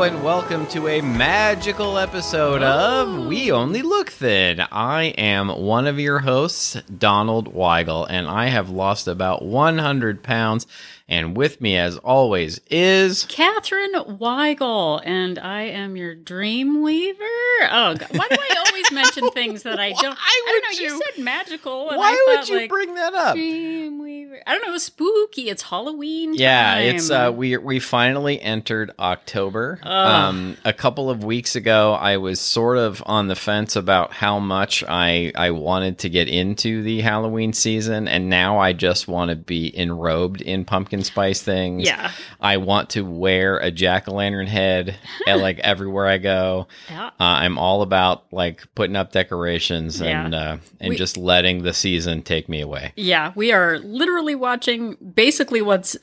Hello and welcome to a magical episode of We Only Look Thin. I am one of your hosts, Donald Weigel, and I have lost about 100 pounds. And with me, as always, is Catherine Weigel, and I am your dream weaver. Oh, God. why do I always mention things that I don't? I don't know. You, you- said magical, and why I would thought, you like, bring that up? dream weaver? I don't know. It was spooky. It's Halloween. Yeah, it's uh we we finally entered October. Um a couple of weeks ago I was sort of on the fence about how much I I wanted to get into the Halloween season and now I just want to be enrobed in pumpkin spice things. yeah, I want to wear a jack-o'-lantern head at like everywhere I go. yeah. Uh, I'm all about like putting up decorations and uh and We- just letting the season take me away. Yeah, we are literally watching basically what's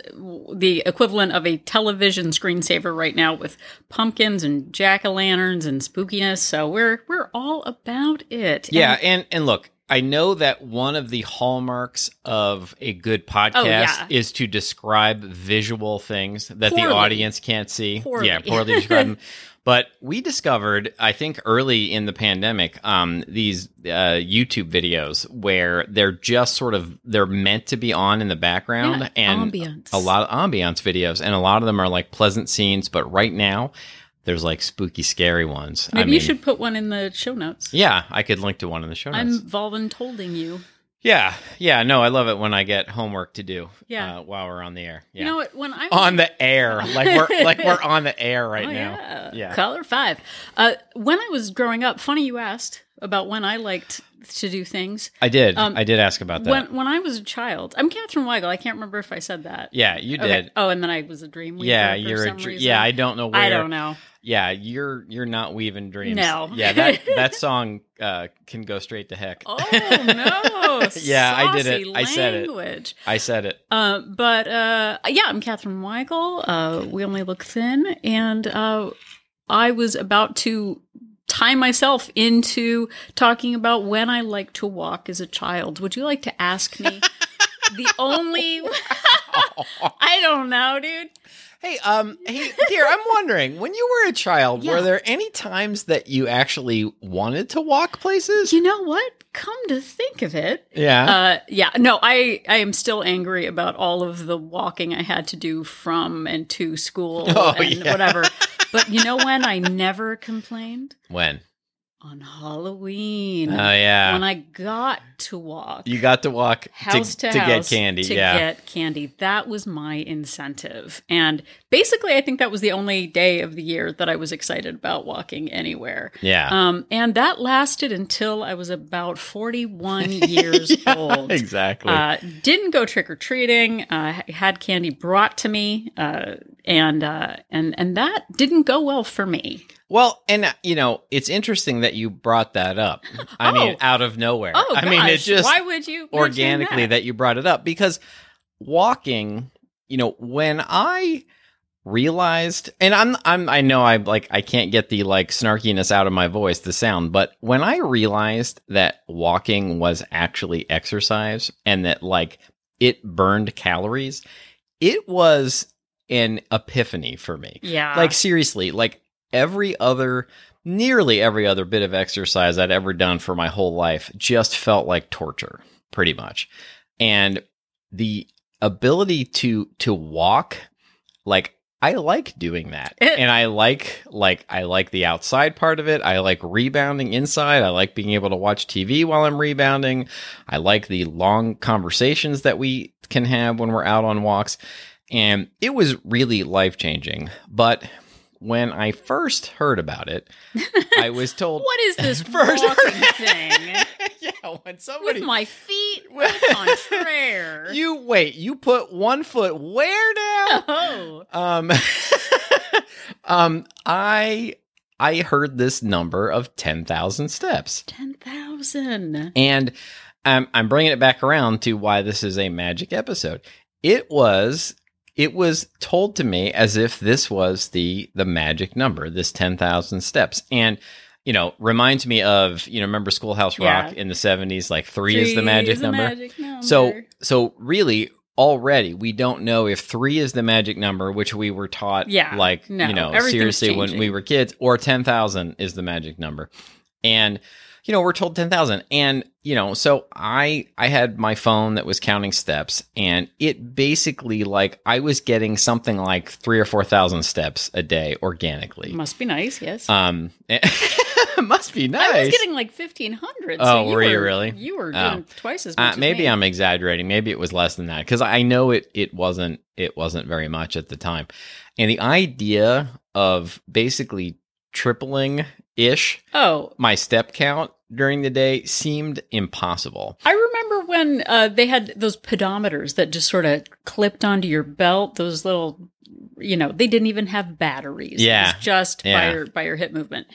the equivalent of a television screensaver right now with pumpkins and jack o' lanterns and spookiness. So we're we're all about it. Yeah, And- and and look, I know that one of the hallmarks of a good podcast Oh, yeah. is to describe visual things that the audience can't see. Poorly. Yeah, poorly describe them. But we discovered, I think, early in the pandemic, um, these uh, YouTube videos where they're just sort of they're meant to be on in the background Yeah, and ambience. a lot of ambiance videos, and a lot of them are like pleasant scenes. But right now, there's like spooky, scary ones. maybe I mean, you should put one in the show notes. Yeah, I could link to one in the show notes. I'm voluntolding you. Yeah, yeah, no, I love it when I get homework to do. Yeah. uh, while we're on the air. Yeah, You know what? When I was on the air, like we're like we're on the air right Oh, now. yeah. Yeah. Color five. Uh, when I was growing up, funny you asked about when I liked to do things. I did, Um, I did ask about that. When when I was a child, I'm Catherine Weigel. I can't remember if I said that. yeah, you Okay. did. Oh, and then I was a dream weaver. Yeah, you're a some dr- reason. yeah. I don't know where. I don't know. Yeah, you're you're not weaving dreams. No. Yeah, that that song uh, can go straight to heck. Oh no! Yeah, I did it. I said it. language. I said it. Uh, but uh, yeah, I'm Catherine Weigel. Uh, we only look thin, and uh, I was about to tie myself into talking about when I like to walk as a child. Would you like to ask me? the only I don't know, dude. Hey, um, hey, dear, I'm wondering when you were a child, Yeah. were there any times that you actually wanted to walk places? You know what? Come to think of it, yeah. Uh, yeah, no, I I am still angry about all of the walking I had to do from and to school Oh, and yeah. whatever. But you know when I never complained when? on Halloween. Oh yeah. When I got to walk You got to walk house to, to, to house get candy. to yeah. get candy. That was my incentive. And basically I think that was the only day of the year that I was excited about walking anywhere. yeah. Um, and that lasted until I was about 41 years Yeah, old. Exactly. Uh, didn't go trick or treating. Uh, had candy brought to me, uh, and uh, and and that didn't go well for me. well, and uh, you know, it's interesting that you brought that up. I mean, Oh. out of nowhere. Oh, I gosh, mean, it's just why would you organically that? that? you brought it up because walking, you know, when I realized and I'm I'm I know I like I can't get the like snarkiness out of my voice the sound but when I realized that walking was actually exercise and that like it burned calories it was an epiphany for me Yeah, like seriously, like every other nearly every other bit of exercise I'd ever done for my whole life just felt like torture, pretty much. And the ability to to walk like I like doing that. And I like like I like the outside part of it. I like rebounding inside. I like being able to watch TV while I'm rebounding. I like the long conversations that we can have when we're out on walks. And it was really life-changing. But when I first heard about it, I was told what is this First- thing yeah, when somebody with my feet contraire? you wait, you put one foot where now? oh, Um, um, I I heard this number of ten thousand steps, ten thousand. and um, I'm bringing it back around to why this is a magic episode. It was it was told to me as if this was the the magic number, this ten thousand steps, and. You know, reminds me of you know. Remember Schoolhouse Rock Yeah. in the seventies? Like three, is the magic is number. magic number. So so really already we don't know if three is the magic number, which we were taught, Yeah, like no, you know, seriously when we were kids, or ten thousand is the magic number, and you know we're told ten thousand, and you know, so I I had my phone that was counting steps, and it basically like I was getting something like three or four thousand steps a day organically. Must be nice, yes. Um, must be nice. I was getting like fifteen hundred. Oh, were you really? You were Oh. doing twice as Uh, much. as maybe me. I'm exaggerating. Maybe it was less than that because I know it. It wasn't. It wasn't very much at the time. And the idea of basically tripling ish Oh, my step count during the day seemed impossible. I remember when uh, they had those pedometers that just sort of clipped onto your belt. Those little, you know, they didn't even have batteries. Yeah. it was just by your by your hip movement.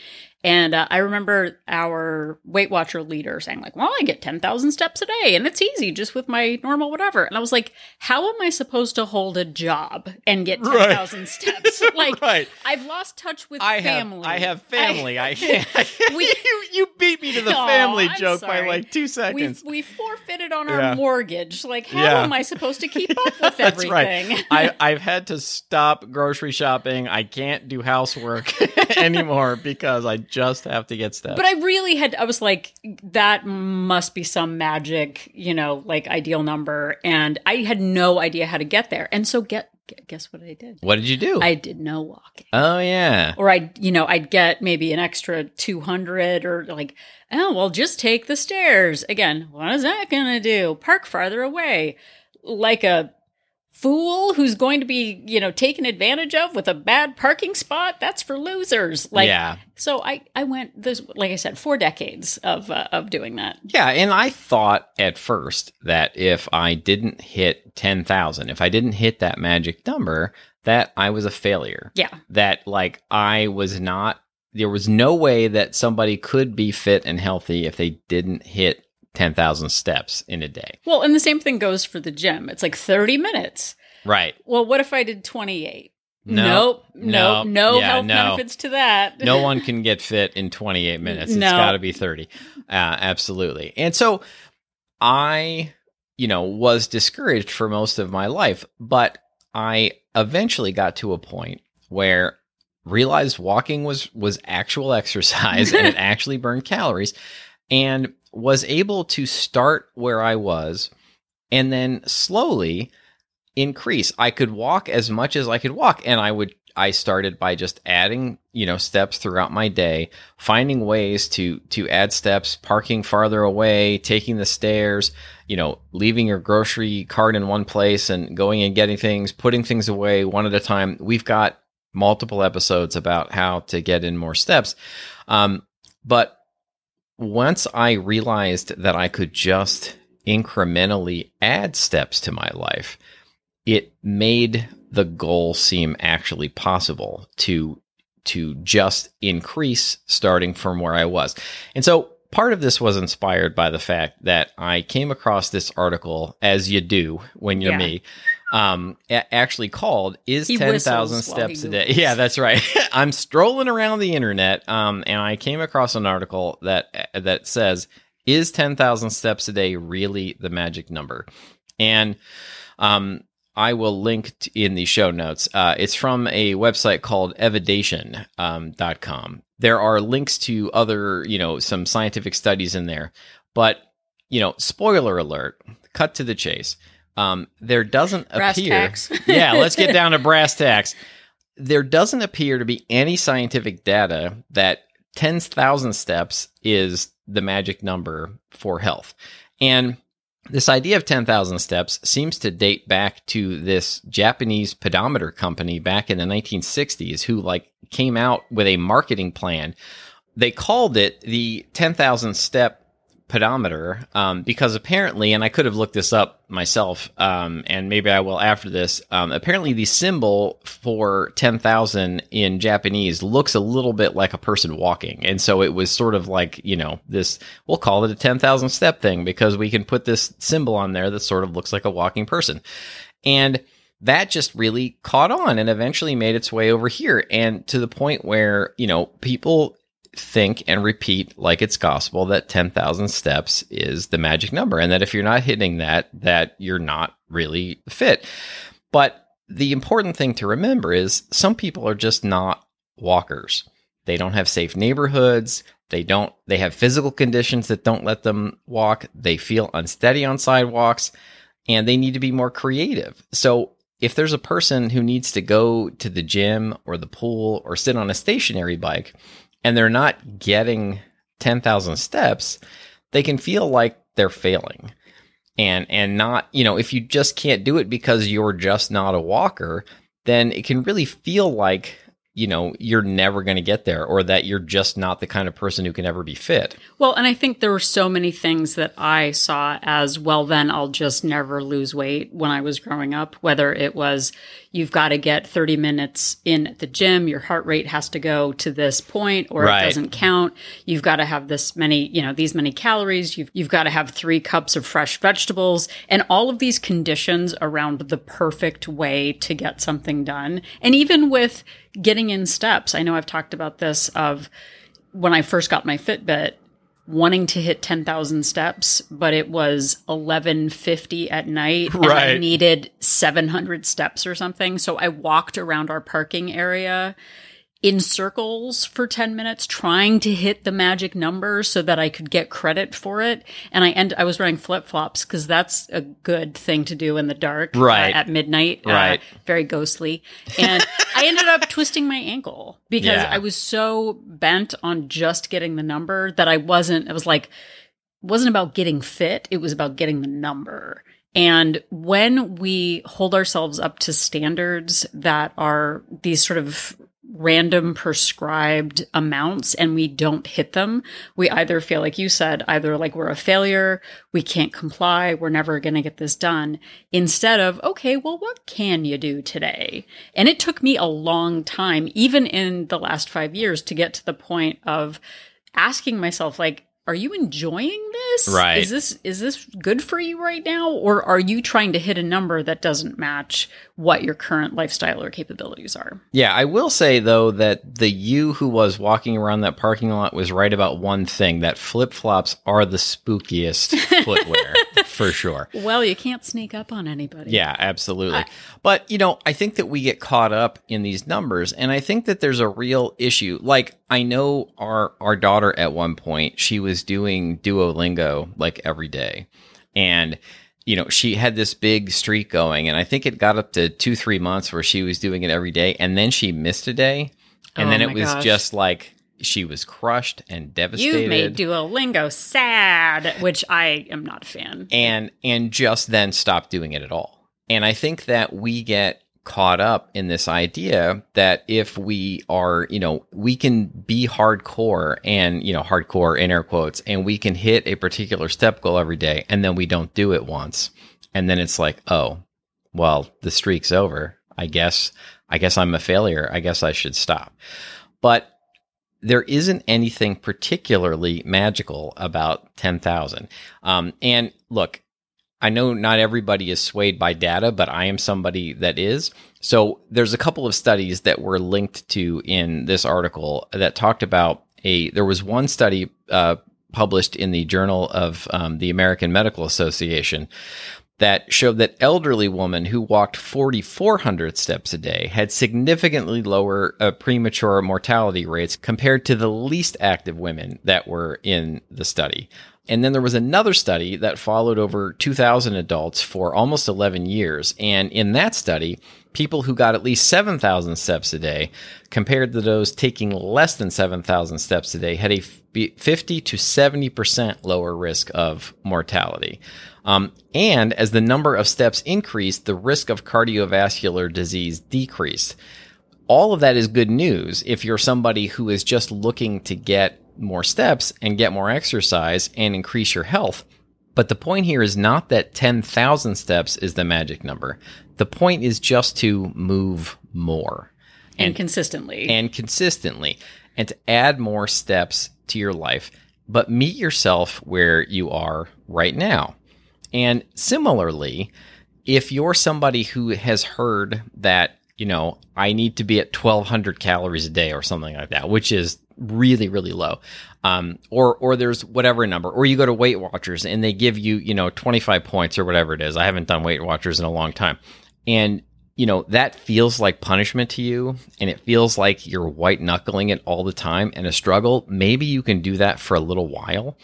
And uh, I remember our Weight Watcher leader saying, like, "Well, I get ten thousand steps a day, and it's easy just with my normal whatever." And I was like, "How am I supposed to hold a job and get 10,000 Right. steps? Like, right. I've lost touch with I family. have. I have family. I, can't. We- you, you beat me to the Aw, family I'm joke by like two seconds. we forfeited on our Yeah. mortgage. Like, how Yeah. am I supposed to keep up with That's right. everything? I, I've had to stop grocery shopping. I can't do housework anymore because I just have to get steps. but I really had. I was like, that must be some magic, you know, like ideal number, and I had no idea how to get there. And so, get guess what I did? what did you do? I did no walking. oh yeah. Or I, you know, I'd get maybe an extra 200 or like, oh, well, just take the stairs. Again, what is that going to do? Park farther away. Like a fool who's going to be, you know, taken advantage of with a bad parking spot. That's for losers. Like, yeah. so I, I went this, like I said, four decades of, uh, of doing that. Yeah, and I thought at first that if I didn't hit 10,000, if I didn't hit that magic number, that I was a failure. Yeah. That like I was not there was no way that somebody could be fit and healthy if they didn't hit 10,000 steps in a day. Well, and the same thing goes for the gym. It's like 30 minutes. Right. Well, what if I did 28? No, nope. no, Nope. No yeah, health no. benefits to that. no one can get fit in 28 minutes. It's No. got to be 30. Uh, absolutely. And so I, you know, was discouraged for most of my life, but I eventually got to a point where realized walking was was actual exercise and it actually burned calories and was able to start where I was and then slowly increase. I could walk as much as I could walk and I would I started by just adding, you know, steps throughout my day, finding ways to to add steps, parking farther away, taking the stairs, you know, leaving your grocery cart in one place and going and getting things, putting things away one at a time. We've got multiple episodes about how to get in more steps. Um, but once I realized that I could just incrementally add steps to my life, it made the goal seem actually possible to to just increase starting from where I was. And so part of this was inspired by the fact that I came across this article as you do when you're Yeah. me um a- actually called is He 10,000 whistles while he steps a day. Yeah, that's right. I'm strolling around the internet um and I came across an article that that says is 10,000 steps a day really the magic number? And um I will link t- in the show notes. Uh, it's from a website called evidation.com. Um, dot com. there are links to other, you know, some scientific studies in there. But, you know, spoiler alert, cut to the chase. Um, there doesn't Brass appear. yeah, let's get down to brass tacks. There doesn't appear to be any scientific data that 10,000 steps is the magic number for health. And this idea of 10,000 steps seems to date back to this Japanese pedometer company back in the 1960s who like came out with a marketing plan. They called it the 10,000 step pedometer um, because apparently, and I could have looked this up myself, um, and maybe I will after this. Um, apparently, the symbol for 10,000 in Japanese looks a little bit like a person walking. And so it was sort of like, you know, this, we'll call it a 10,000 step thing because we can put this symbol on there that sort of looks like a walking person. And that just really caught on and eventually made its way over here. And to the point where, you know, people think and repeat like it's gospel that 10,000 steps is the magic number and that if you're not hitting that that you're not really fit. But the important thing to remember is some people are just not walkers. They don't have safe neighborhoods. They don't they have physical conditions that don't let them walk. They feel unsteady on sidewalks and they need to be more creative. So if there's a person who needs to go to the gym or the pool or sit on a stationary bike and they're not getting 10,000 steps, they can feel like they're failing. And and not, you know, if you just can't do it because you're just not a walker, then it can really feel like you know, you're never going to get there or that you're just not the kind of person who can ever be fit. Well, and I think there were so many things that I saw as well, then I'll just never lose weight when I was growing up, whether it was you've got to get 30 minutes in at the gym, your heart rate has to go to this point or Right. it doesn't count. You've got to have this many, you know, these many calories. You've, you've got to have three cups of fresh vegetables and all of these conditions around the perfect way to get something done. And even with getting in steps, I know I've talked about this of when I first got my Fitbit, wanting to hit 10,000 steps, but it was 1150 at night and I needed 700 steps or something. So I walked around our parking area in circles for 10 minutes trying to hit the magic number so that I could get credit for it. And I end I was wearing flip-flops cuz that's a good thing to do in the dark uh, Right. at midnight. uh, Right. very ghostly. And I ended up twisting my ankle because Yeah. I was so bent on just getting the number that I wasn't, it was like, wasn't about getting fit. It was about getting the number. And when we hold ourselves up to standards that are these sort of random prescribed amounts and we don't hit them, we either feel like you said, either like we're a failure, we can't comply, we're never going to get this done, instead of, okay, well, what can you do today? And it took me a long time, even in the last five years, to get to the point of asking myself, like, are you enjoying this? Right. Is this is this good for you right now? Or are you trying to hit a number that doesn't match what your current lifestyle or capabilities are? Yeah, I will say though that the you who was walking around that parking lot was right about one thing that flip flops are the spookiest footwear for sure. Well, you can't sneak up on anybody. Yeah, absolutely. but, you know, I think that we get caught up in these numbers and I think that there's a real issue. Like I know our our daughter at one point, she was doing Duolingo like every day. And you know, she had this big streak going and I think it got up to 2-3 months where she was doing it every day and then she missed a day and Oh then it was gosh. just like she was crushed and devastated. You've made Duolingo sad, which I am not a fan. and and just then stop doing it at all. And I think that we get caught up in this idea that if we are, you know, we can be hardcore and, you know, hardcore in air quotes, and we can hit a particular step goal every day, and then we don't do it once. And then it's like, oh, well, the streak's over. I guess, I guess I'm a failure. I guess I should stop. But there isn't anything particularly magical about 10,000. Um, and look, I know not everybody is swayed by data, but I am somebody that is. So there's a couple of studies that were linked to in this article that talked about a. There was one study uh, published in the Journal of um, the American Medical Association that showed that elderly women who walked 4,400 steps a day had significantly lower uh, premature mortality rates compared to the least active women that were in the study. And then there was another study that followed over 2,000 adults for almost 11 years. And in that study, people who got at least 7,000 steps a day compared to those taking less than 7,000 steps a day had a 50 to 70% lower risk of mortality. Um, and as the number of steps increased, the risk of cardiovascular disease decreased. All of that is good news if you're somebody who is just looking to get more steps and get more exercise and increase your health. But the point here is not that 10,000 steps is the magic number. The point is just to move more And, consistently. and consistently and to add more steps to your life, but meet yourself where you are right now. And similarly, if you're somebody who has heard that, you know, I need to be at 1200 calories a day or something like that, which is really really low um, or or there's whatever number or you go to weight watchers and they give you you know 25 points or whatever it is. I haven't done weight watchers in a long time. And you know that feels like punishment to you and it feels like you're white knuckling it all the time and a struggle. Maybe you can do that for a little while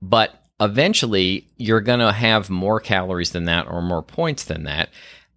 but eventually you're going to have more calories than that or more points than that.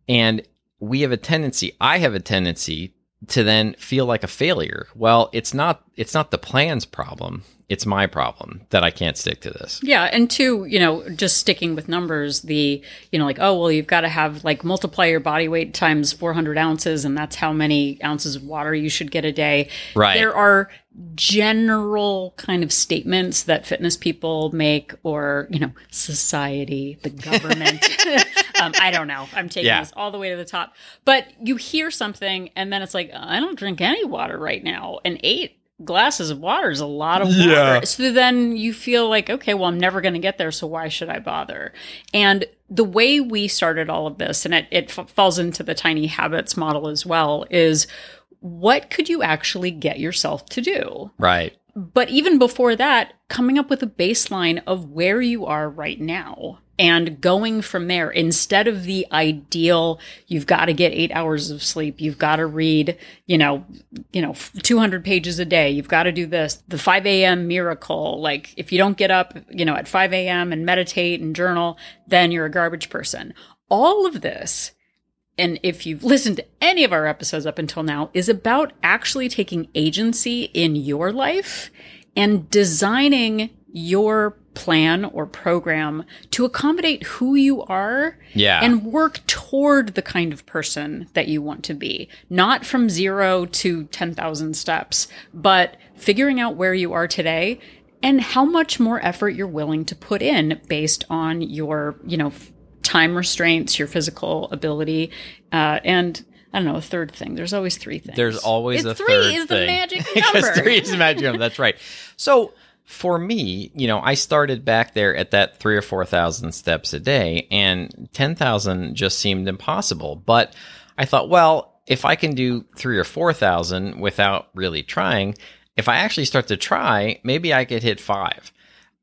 And we have a tendency i have a tendency to then feel like a failure. Well, it's not it's not the plan's problem. It's my problem that I can't stick to this. Yeah, and two, you know, just sticking with numbers, the you know, like oh well, you've got to have like multiply your body weight times 400 ounces, and that's how many ounces of water you should get a day. Right. There are general kind of statements that fitness people make, or you know, society, the government. Um, I don't know. I'm taking Yeah. this all the way to the top, but you hear something, and then it's like I don't drink any water right now, and eight glasses of water is a lot of water. Yeah. So then you feel like, okay, well, I'm never going to get there, so why should I bother? And the way we started all of this, and it, it f- falls into the tiny habits model as well, is what could you actually get yourself to do? Right. But even before that, coming up with a baseline of where you are right now and going from there. Instead of the ideal you've got to get 8 hours of sleep you've got to read you know you know 200 pages a day you've got to do this. The 5 a.m miracle like if you don't get up you know at 5 a.m and meditate and journal then you're a garbage person. All of this and if you've listened to any of our episodes up until now, is about actually taking agency in your life and designing your plan or program to accommodate who you are Yeah. and work toward the kind of person that you want to be. Not from zero to 10,000 steps, but figuring out where you are today and how much more effort you're willing to put in based on your, you know, time restraints, your physical ability, uh, and I don't know, a third thing. There's always three things. There's always It's a three third is the thing. magic because number. three is the magic number. That's right. So for me, you know, I started back there at that three or four thousand steps a day, and ten thousand just seemed impossible. But I thought, well, if I can do three or four thousand without really trying, if I actually start to try, maybe I could hit five.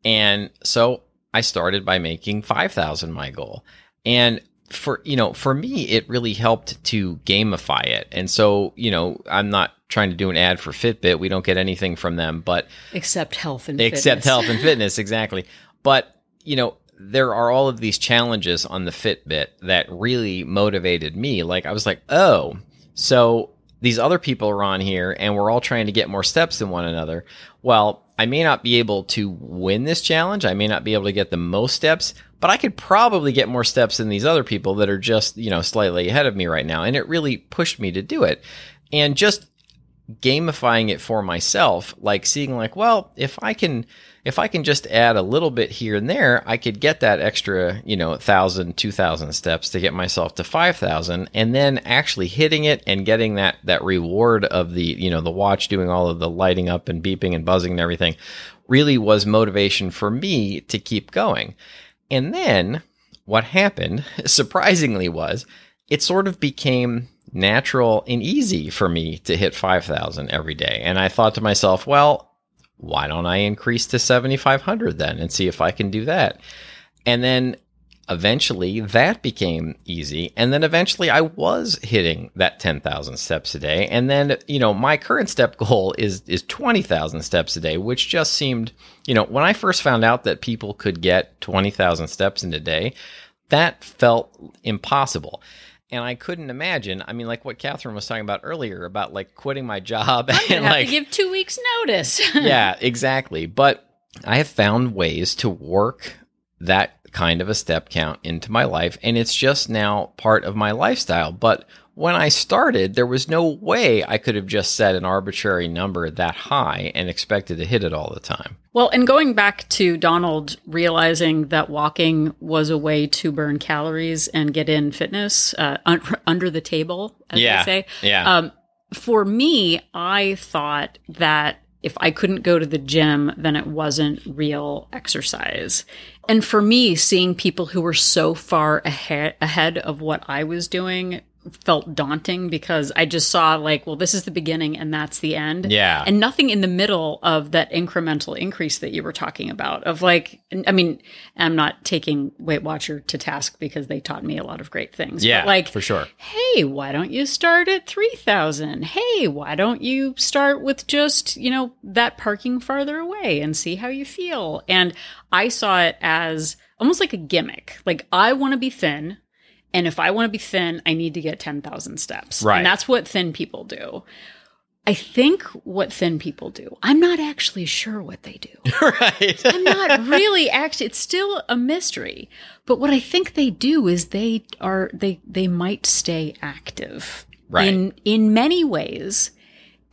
And so I started by making 5,000 my goal. And for, you know, for me, it really helped to gamify it. And so, you know, I'm not trying to do an ad for Fitbit. We don't get anything from them, but Except health and except fitness. health and fitness, exactly. But, you know, there are all of these challenges on the Fitbit that really motivated me. Like, I was like, oh, so these other people are on here and we're all trying to get more steps than one another. Well, I may not be able to win this challenge. I may not be able to get the most steps, but I could probably get more steps than these other people that are just, you know, slightly ahead of me right now. And it really pushed me to do it. And just gamifying it for myself, like seeing like, well, if I can if I can just add a little bit here and there, I could get that extra, you know, thousand, two thousand steps to get myself to five thousand, and then actually hitting it and getting that that reward of the, you know, the watch doing all of the lighting up and beeping and buzzing and everything, really was motivation for me to keep going. And then what happened, surprisingly, was it sort of became natural and easy for me to hit 5,000 every day. And I thought to myself, well, why don't I increase to 7,500 then and see if I can do that? And then eventually that became easy. And then eventually I was hitting that 10,000 steps a day. And then, you know, my current step goal is, is 20,000 steps a day, which just seemed, you know, when I first found out that people could get 20,000 steps in a day, that felt impossible. And I couldn't imagine. I mean, like what Catherine was talking about earlier about like quitting my job I'm and have like to give two weeks notice. yeah, exactly. But I have found ways to work that kind of a step count into my life, and it's just now part of my lifestyle. But when I started, there was no way I could have just set an arbitrary number that high and expected to hit it all the time. Well, and going back to Donald realizing that walking was a way to burn calories and get in fitness uh, un- under the table, as Yeah, they say. yeah. Um, for me, I thought that if I couldn't go to the gym, then it wasn't real exercise. And for me, seeing people who were so far ahead, ahead of what I was doing felt daunting because I just saw like, well, this is the beginning and that's the end. Yeah. And nothing in the middle of that incremental increase that you were talking about of like, I mean, I'm not taking Weight Watcher to task because they taught me a lot of great things. yeah. But like, for sure. hey, why don't you start at 3000? Hey, why don't you start with just, you know, that parking farther away and see how you feel? And I saw it as almost like a gimmick. Like, I want to be thin. And if I want to be thin, I need to get 10,000 steps. Right. And that's what thin people do. I think what thin people do, I'm not actually sure what they do. right. I'm not really actually it's still a mystery. But what I think they do is they are they they might stay active. Right. In in many ways.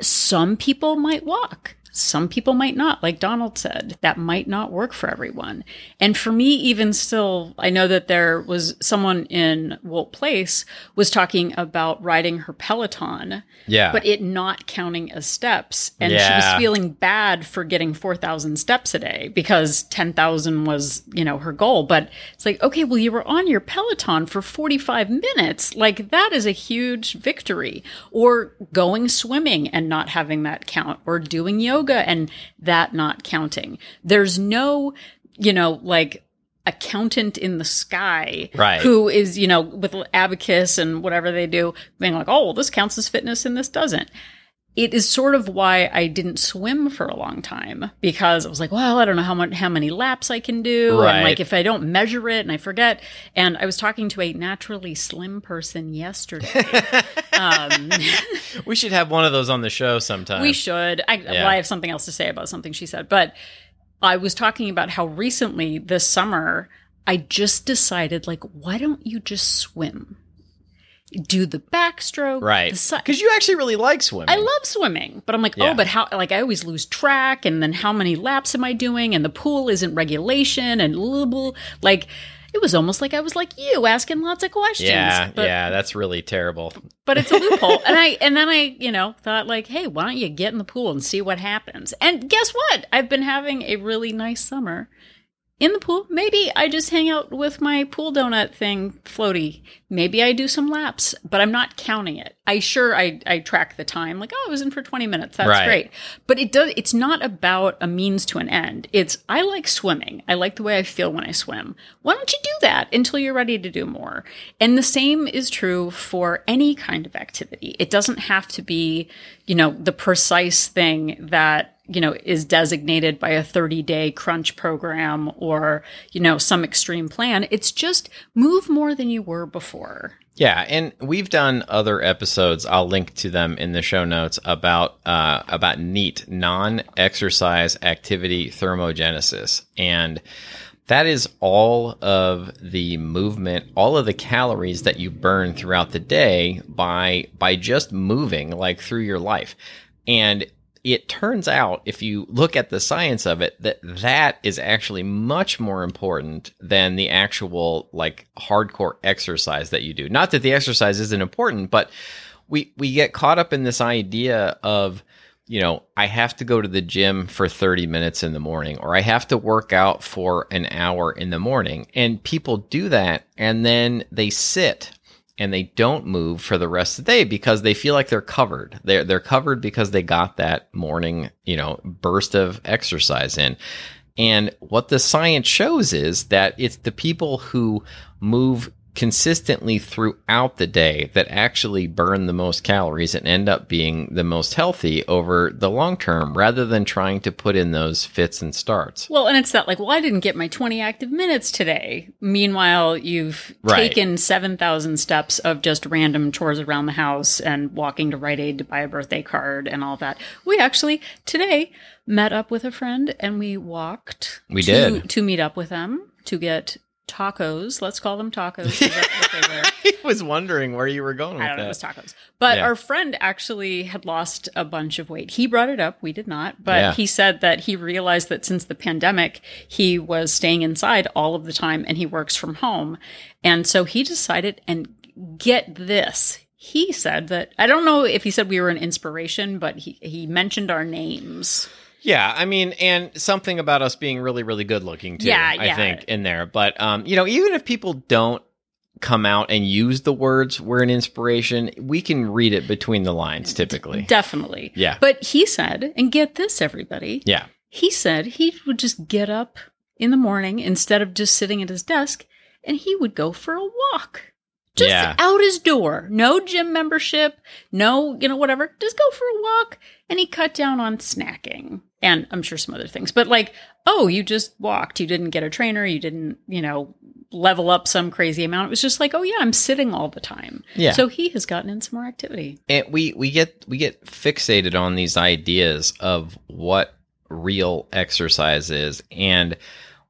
Some people might walk. Some people might not, like Donald said. That might not work for everyone. And for me, even still, I know that there was someone in Wolt Place was talking about riding her Peloton, yeah. but it not counting as steps. And she was feeling bad for getting 4,000 steps a day because 10,000 was, you know, her goal. But it's like, okay, well, you were on your Peloton for 45 minutes. Like that is a huge victory. Or going swimming and not having that count or doing yoga and that not counting. There's no, you know, like, accountant in the sky Right. who is you know with abacus and whatever they do being like oh well this counts as fitness and this doesn't it is sort of why I didn't swim for a long time because I was like, well, I don't know how much how many laps I can do, Right. and like if I don't measure it and I forget. And I was talking to a naturally slim person yesterday. um, we should have one of those on the show sometime. we should. I, well, I have something else to say about something she said, but I was talking about how recently this summer I just decided, like, why don't you just swim? Do the backstroke, right. Because you actually really like swimming. I love swimming, but I'm like, oh, Yeah. oh, but how? Like, I always lose track, and then how many laps am I doing? And the pool isn't regulation, and blah, blah. like, it was almost like I was like you, asking lots of questions. yeah, but, yeah, that's really terrible. but it's a loophole. and I and then I, you know, thought like, hey, why don't you get in the pool and see what happens? And guess what? I've been having a really nice summer in the pool. Maybe I just hang out with my pool donut thing floaty. Maybe I do some laps, but I'm not counting it. I sure I, I track the time, like, oh, I was in for 20 minutes. That's Right. great. But it does it's not about a means to an end. It's I like swimming. I like the way I feel when I swim. Why don't you do that until you're ready to do more? And the same is true for any kind of activity. It doesn't have to be, you know, the precise thing that you know is designated by a 30 day crunch program or you know some extreme plan. It's just move more than you were before. Yeah, and we've done other episodes. I'll link to them in the show notes about uh, about NEAT, non-exercise activity thermogenesis, and that is all of the movement, all of the calories that you burn throughout the day by by just moving, like through your life, and it turns out if you look at the science of it that that is actually much more important than the actual like hardcore exercise that you do. Not that the exercise isn't important but we we get caught up in this idea of you know i have to go to the gym for 30 minutes in the morning or i have to work out for an hour in the morning. And people do that and then they sit and they don't move for the rest of the day because they feel like they're covered. They're they're covered because they got that morning, you know, burst of exercise in. And what the science shows is that it's the people who move consistently throughout the day that actually burn the most calories and end up being the most healthy over the long term rather than trying to put in those fits and starts. well and it's that like well i didn't get my 20 active minutes today meanwhile you've Right. taken 7000 steps of just random chores around the house and walking to rite aid to buy a birthday card and all that we actually today met up with a friend and we walked We to, did. to meet up with them to get tacos let's call them tacos 'cause that's what they were. I was wondering where you were going with I don't know, that. it was tacos. But Yeah. our friend actually had lost a bunch of weight. He brought it up. We did not. But Yeah. he said that he realized that since the pandemic, he was staying inside all of the time and he works from home. And so he decided, and get this. He said that, I don't know if he said we were an inspiration, but he, he mentioned our names. Yeah, I mean, and something about us being really, really good looking too. Yeah, I yeah. think in there, but um, you know, even if people don't come out and use the words we're an inspiration, we can read it between the lines typically. Definitely. Yeah. But he said, and get this, everybody. Yeah. He said he would just get up in the morning instead of just sitting at his desk and he would go for a walk. Just Yeah. out his door. No gym membership, no, you know, whatever. Just go for a walk. And he cut down on snacking and I'm sure some other things. But like, oh, you just walked. You didn't get a trainer. You didn't, you know, level up some crazy amount. It was just like, oh, yeah, I'm sitting all the time. Yeah. So he has gotten in some more activity. and we we get we get fixated on these ideas of what real exercise is and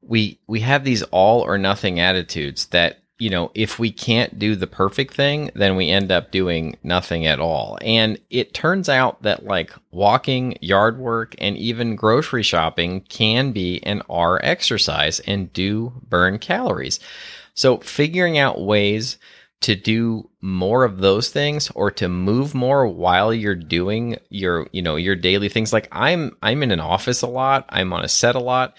we we have these all or nothing attitudes that you know if we can't do the perfect thing then we end up doing nothing at all. And it turns out that like walking yard work and even grocery shopping can be an R exercise and do burn calories. So figuring out ways to do more of those things or to move more while you're doing your you know your daily things like i'm i'm in an office a lot i'm on a set a lot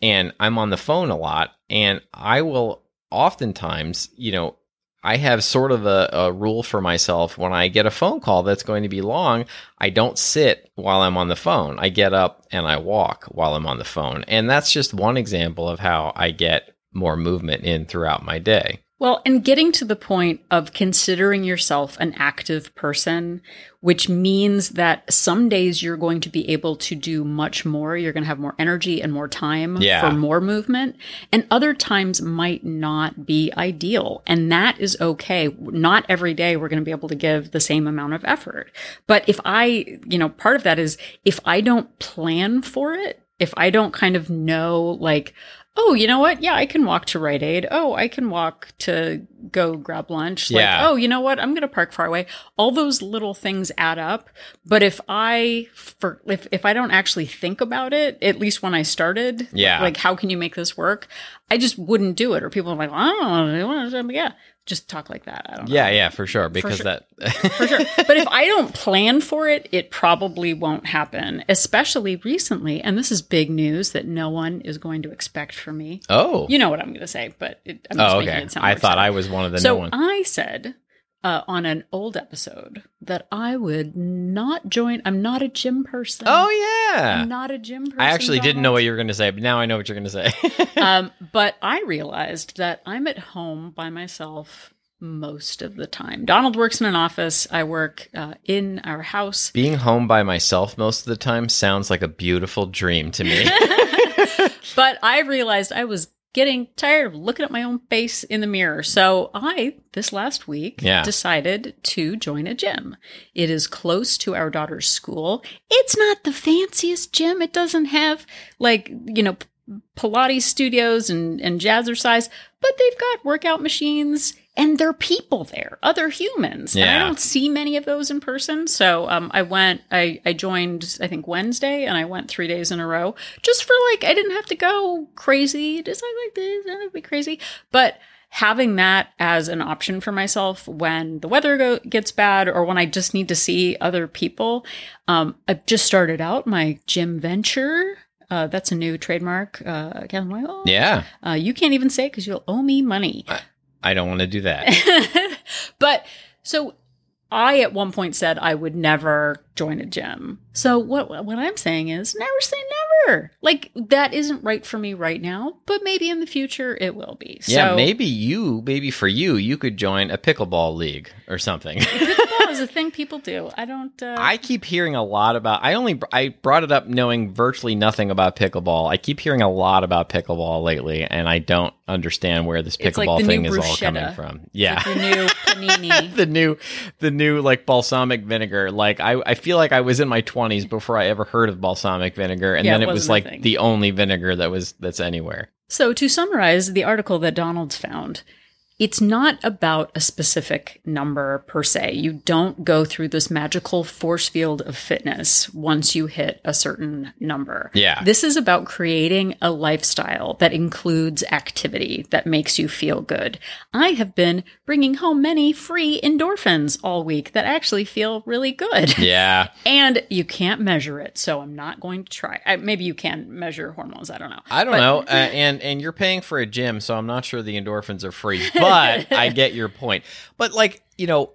and i'm on the phone a lot and i will oftentimes you know i have sort of a, a rule for myself when i get a phone call that's going to be long i don't sit while i'm on the phone. I get up and i walk while i'm on the phone. And that's just one example of how i get more movement in throughout my day Well, and getting to the point of considering yourself an active person, which means that some days you're going to be able to do much more. You're going to have more energy and more time Yeah. for more movement. And other times might not be ideal. And that is okay. Not every day we're going to be able to give the same amount of effort. But if I, you know, part of that is if I don't plan for it, if I don't kind of know, like, oh, you know what? Yeah, I can walk to Rite Aid. Oh, I can walk to go grab lunch. Like, Yeah. oh, you know what? I'm going to park far away. All those little things add up. But if I, for, if, if I don't actually think about it, at least when I started, Yeah. like, how can you make this work? I just wouldn't do it. Or people are like, well, I don't know. Yeah. Just talk like that. I don't know. Yeah, yeah, for sure. Because sure. that For sure. But if I don't plan for it, it probably won't happen, especially recently. And this is big news that no one is going to expect from me. Oh. You know what I'm going to say, but it, I'm just oh, making okay. it sound I thought exciting. I was one of the so no. I said uh, on an old episode that I would not join. I'm not a gym person. oh yeah. I'm not a gym person. I actually didn't know what you were going to say, but now I know what you're going to say. um, but I realized that I'm at home by myself most of the time. Donald works in an office. I work uh, in our house. Being home by myself most of the time sounds like a beautiful dream to me. But I realized I was getting tired of looking at my own face in the mirror. So I, this last week, Yeah. decided to join a gym. It is close to our daughter's school. It's not the fanciest gym. It doesn't have like, you know, Pilates studios and, and jazzercise, but they've got workout machines and there are people there, other humans. And I don't see many of those in person. So um, I went, I, I joined, I think Wednesday, and I went three days in a row just for like, I didn't have to go crazy, just like, like this, I don't have to be crazy. But having that as an option for myself when the weather go- gets bad or when I just need to see other people, um, I've just started out my gym venture. Uh, that's a new trademark. Uh, Catherine Whitehall. yeah. Uh, you can't even say because you'll owe me money. I don't want to do that. but so I at one point said I would never join a gym. So what what I'm saying is never say never. Like that isn't right for me right now, but maybe in the future it will be. yeah, so, maybe you, maybe for you, you could join a pickleball league or something. pickleball is a thing people do. I don't. Uh, I keep hearing a lot about. I only I brought it up knowing virtually nothing about pickleball. I keep hearing a lot about pickleball lately, and I don't understand where this It's like pickleball thing is all coming from. Yeah, the new panini. the new the new like balsamic vinegar. Like I I feel like I was in my twenties before I ever heard of balsamic vinegar, and Yeah, then it it was like thing. the only vinegar that was that's anywhere. So, to summarize the article that Donald's found, it's not about a specific number per se. You don't go through this magical force field of fitness once you hit a certain number. Yeah. This is about creating a lifestyle that includes activity that makes you feel good. I have been bringing home many free endorphins all week that actually feel really good. Yeah, And you can't measure it, so I'm not going to try. I, maybe you can measure hormones. I don't know. I don't But- know. Uh, and and you're paying for a gym, so I'm not sure the endorphins are free. But but I get your point. But like, you know,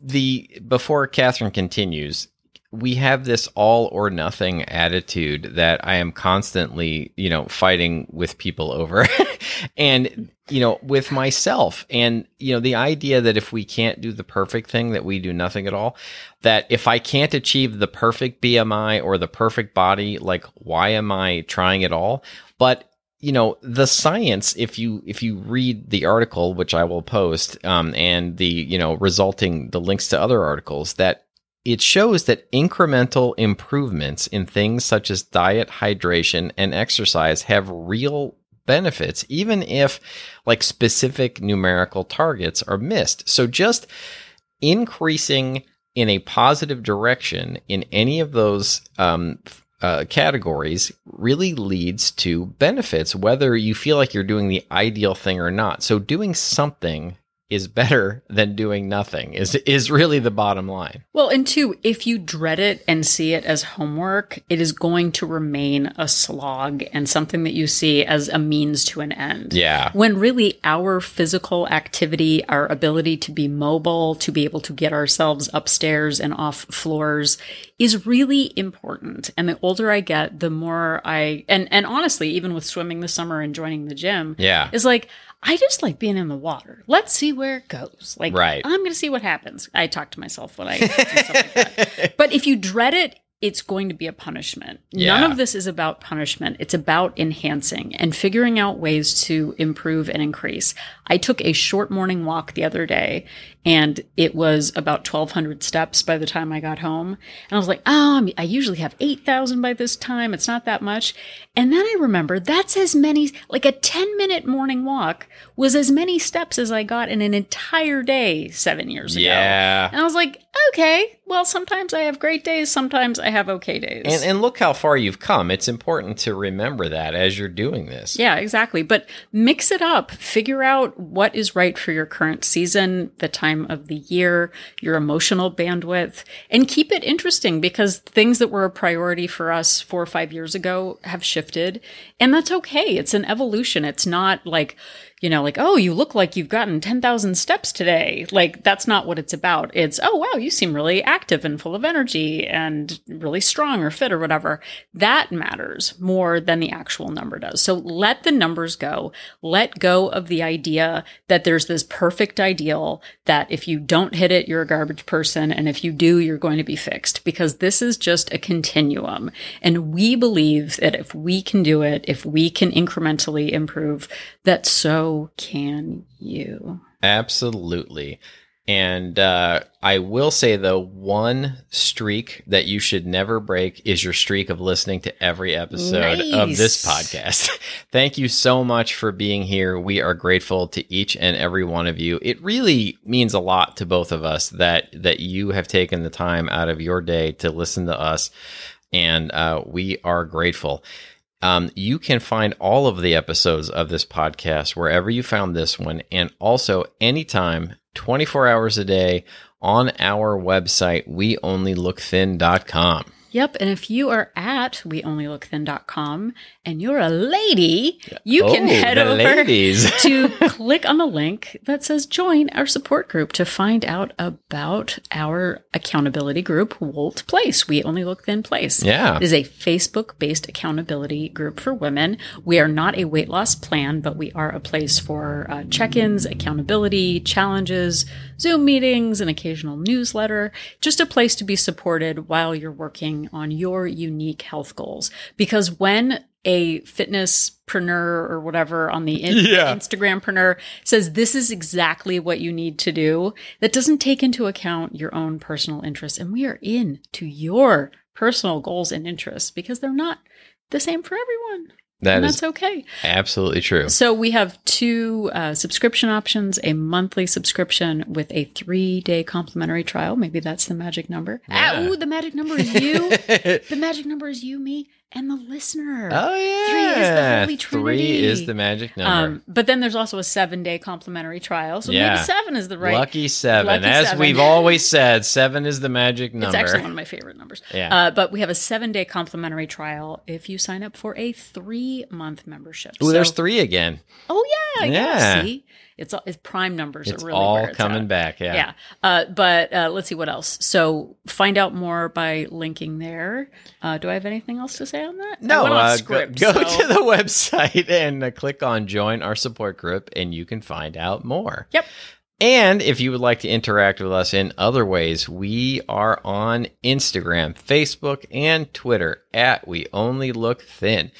the before Catherine continues, we have this all or nothing attitude that I am constantly, you know, fighting with people over. and, you know, with myself. And, you know, the idea that if we can't do the perfect thing, that we do nothing at all. That if I can't achieve the perfect BMI or the perfect body, like, why am I trying at all? But you know the science if you if you read the article which i will post um, and the you know resulting the links to other articles that it shows that incremental improvements in things such as diet, hydration, and exercise have real benefits, even if like specific numerical targets are missed. So just increasing in a positive direction in any of those um, uh, categories really leads to benefits, whether you feel like you're doing the ideal thing or not. So doing something is better than doing nothing is is really the bottom line. Well, and two, if you dread it and see it as homework, it is going to remain a slog and something that you see as a means to an end. Yeah. When really our physical activity, our ability to be mobile, to be able to get ourselves upstairs and off floors is really important. And the older I get, the more I and and honestly, even with swimming this summer and joining the gym, yeah. is like I just like being in the water. Let's see where it goes. Like, right. I'm going to see what happens. I talk to myself when I like that. But if you dread it, it's going to be a punishment. Yeah. None of this is about punishment. It's about enhancing and figuring out ways to improve and increase. I took a short morning walk the other day and it was about 1200 steps by the time I got home. And I was like, oh, I usually have 8,000 by this time. It's not that much. And then I remembered that's as many, like a 10 minute morning walk was as many steps as I got in an entire day seven years ago. Yeah. And I was like, okay, well, sometimes I have great days, sometimes I have okay days. And, and look how far you've come. It's important to remember that as you're doing this. yeah, exactly. But mix it up. Figure out what is right for your current season, the time of the year, your emotional bandwidth, and keep it interesting because things that were a priority for us four or five years ago have shifted. And that's okay. It's an evolution. It's not like, you know, like, oh, you look like you've gotten 10,000 steps today. Like, that's not what it's about. It's, oh, wow, you seem really active and full of energy and really strong or fit or whatever. That matters more than the actual number does. So let the numbers go. Let go of the idea that there's this perfect ideal that if you don't hit it, you're a garbage person. And if you do, you're going to be fixed because this is just a continuum. And we believe that if we can do it, if we can incrementally improve, that so can you. Absolutely. And uh, I will say, though, one streak that you should never break is your streak of listening to every episode of this podcast. Thank you so much for being here. We are grateful to each and every one of you. It really means a lot to both of us that that you have taken the time out of your day to listen to us, and uh, we are grateful. Um, you can find all of the episodes of this podcast wherever you found this one, and also anytime, 24 hours a day on our website, weonlylookthin.com. Yep. And if you are at weonlylookthin.com and you're a lady, you can Oh, head over to click on the link that says join our support group to find out about our accountability group, Wolt Place. We only look thin place. Yeah. It is a Facebook based accountability group for women. We are not a weight loss plan, but we are a place for uh, check ins, accountability, challenges, Zoom meetings, an occasional newsletter, just a place to be supported while you're working on your unique health goals. Because when a fitnesspreneur or whatever on the in- Yeah. Instagrampreneur says this is exactly what you need to do, that doesn't take into account your own personal interests. And we are in to your personal goals and interests because they're not the same for everyone. That that's okay. absolutely true. So we have two uh, subscription options: a monthly subscription with a three-day complimentary trial. Maybe that's the magic number. Yeah. Ah, ooh, the magic number is you. the magic number is you, me, and the listener. Oh yeah, Three is the Holy trinity. Three is the magic number. Um, but then there's also a seven-day complimentary trial. So Yeah. maybe seven is the right. Lucky seven, Lucky as seven. we've always said, seven is the magic number. It's actually one of my favorite numbers. Yeah. Uh, but we have a seven-day complimentary trial if you sign up for a three-month membership. Oh, So- there's three again. Oh yeah, yeah. Yeah. See, It's it's prime numbers It's are really all it's coming at. back. Yeah. Yeah. Uh, but uh, let's see what else. So find out more by linking there. Uh, do I have anything else to say on that? No, uh, script, go, go so- to the website and uh, click on join our support group, and you can find out more. Yep. And if you would like to interact with us in other ways, we are on Instagram, Facebook, and Twitter at We Only Look Thin.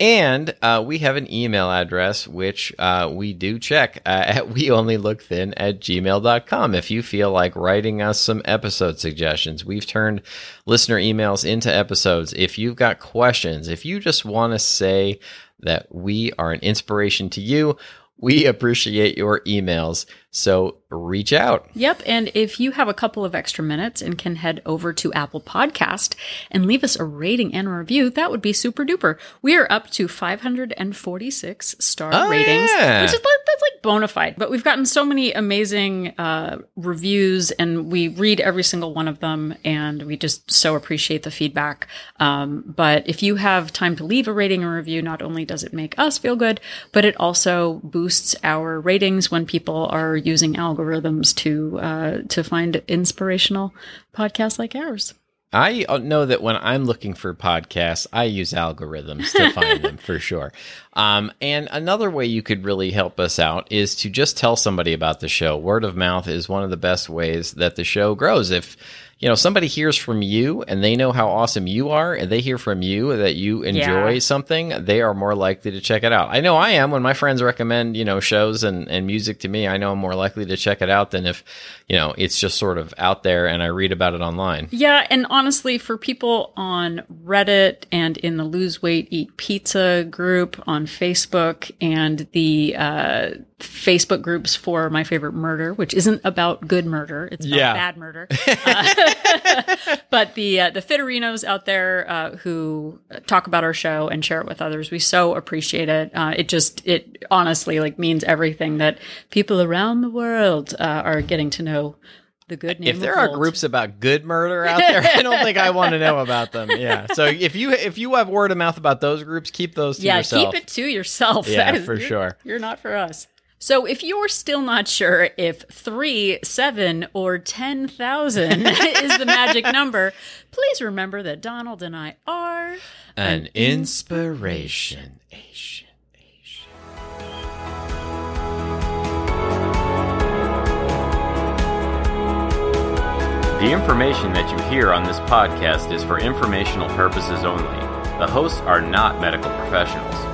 And uh, we have an email address, which uh, we do check uh, at weonlylookthin at gmail.com. If you feel like writing us some episode suggestions, we've turned listener emails into episodes. If you've got questions, if you just want to say that we are an inspiration to you, we appreciate your emails. So reach out. Yep. And if you have a couple of extra minutes and can head over to Apple Podcast and leave us a rating and a review, that would be super duper. We are up to 546 star Oh, ratings, yeah. which is that's like bona fide. But we've gotten so many amazing uh, reviews and we read every single one of them and we just so appreciate the feedback. Um, but if you have time to leave a rating or review, not only does it make us feel good, but it also boosts our ratings when people are using algorithms to uh, to find inspirational podcasts like ours. I uh, know that when I'm looking for podcasts, I use algorithms to find them for sure. Um, and another way you could really help us out is to just tell somebody about the show. Word of mouth is one of the best ways that the show grows. If you know somebody hears from you and they know how awesome you are, and they hear from you that you enjoy Yeah. something, they are more likely to check it out. I know I am when my friends recommend you know shows and and music to me. I know I'm more likely to check it out than if you know it's just sort of out there and I read about it online. Yeah, and honestly, for people on Reddit and in the Lose Weight Eat Pizza group on Facebook and the uh, Facebook groups for My Favorite Murder, which isn't about good murder, it's about Yeah. bad murder. Uh, but the uh, the Fitterinos out there uh, who talk about our show and share it with others, we so appreciate it. Uh, it just it honestly like means everything that people around the world uh, are getting to know. The good name if there are groups about good murder out there, I don't think I want to know about them. Yeah. So if you if you have word of mouth about those groups, keep those to yeah, yourself. keep it to yourself. Yeah, is- for you're- sure. You're not for us. So if you're still not sure if three, seven, or ten thousand is the magic number, please remember that Donald and I are An inspiration. Asian. Asian. The information that you hear on this podcast is for informational purposes only. The hosts are not medical professionals.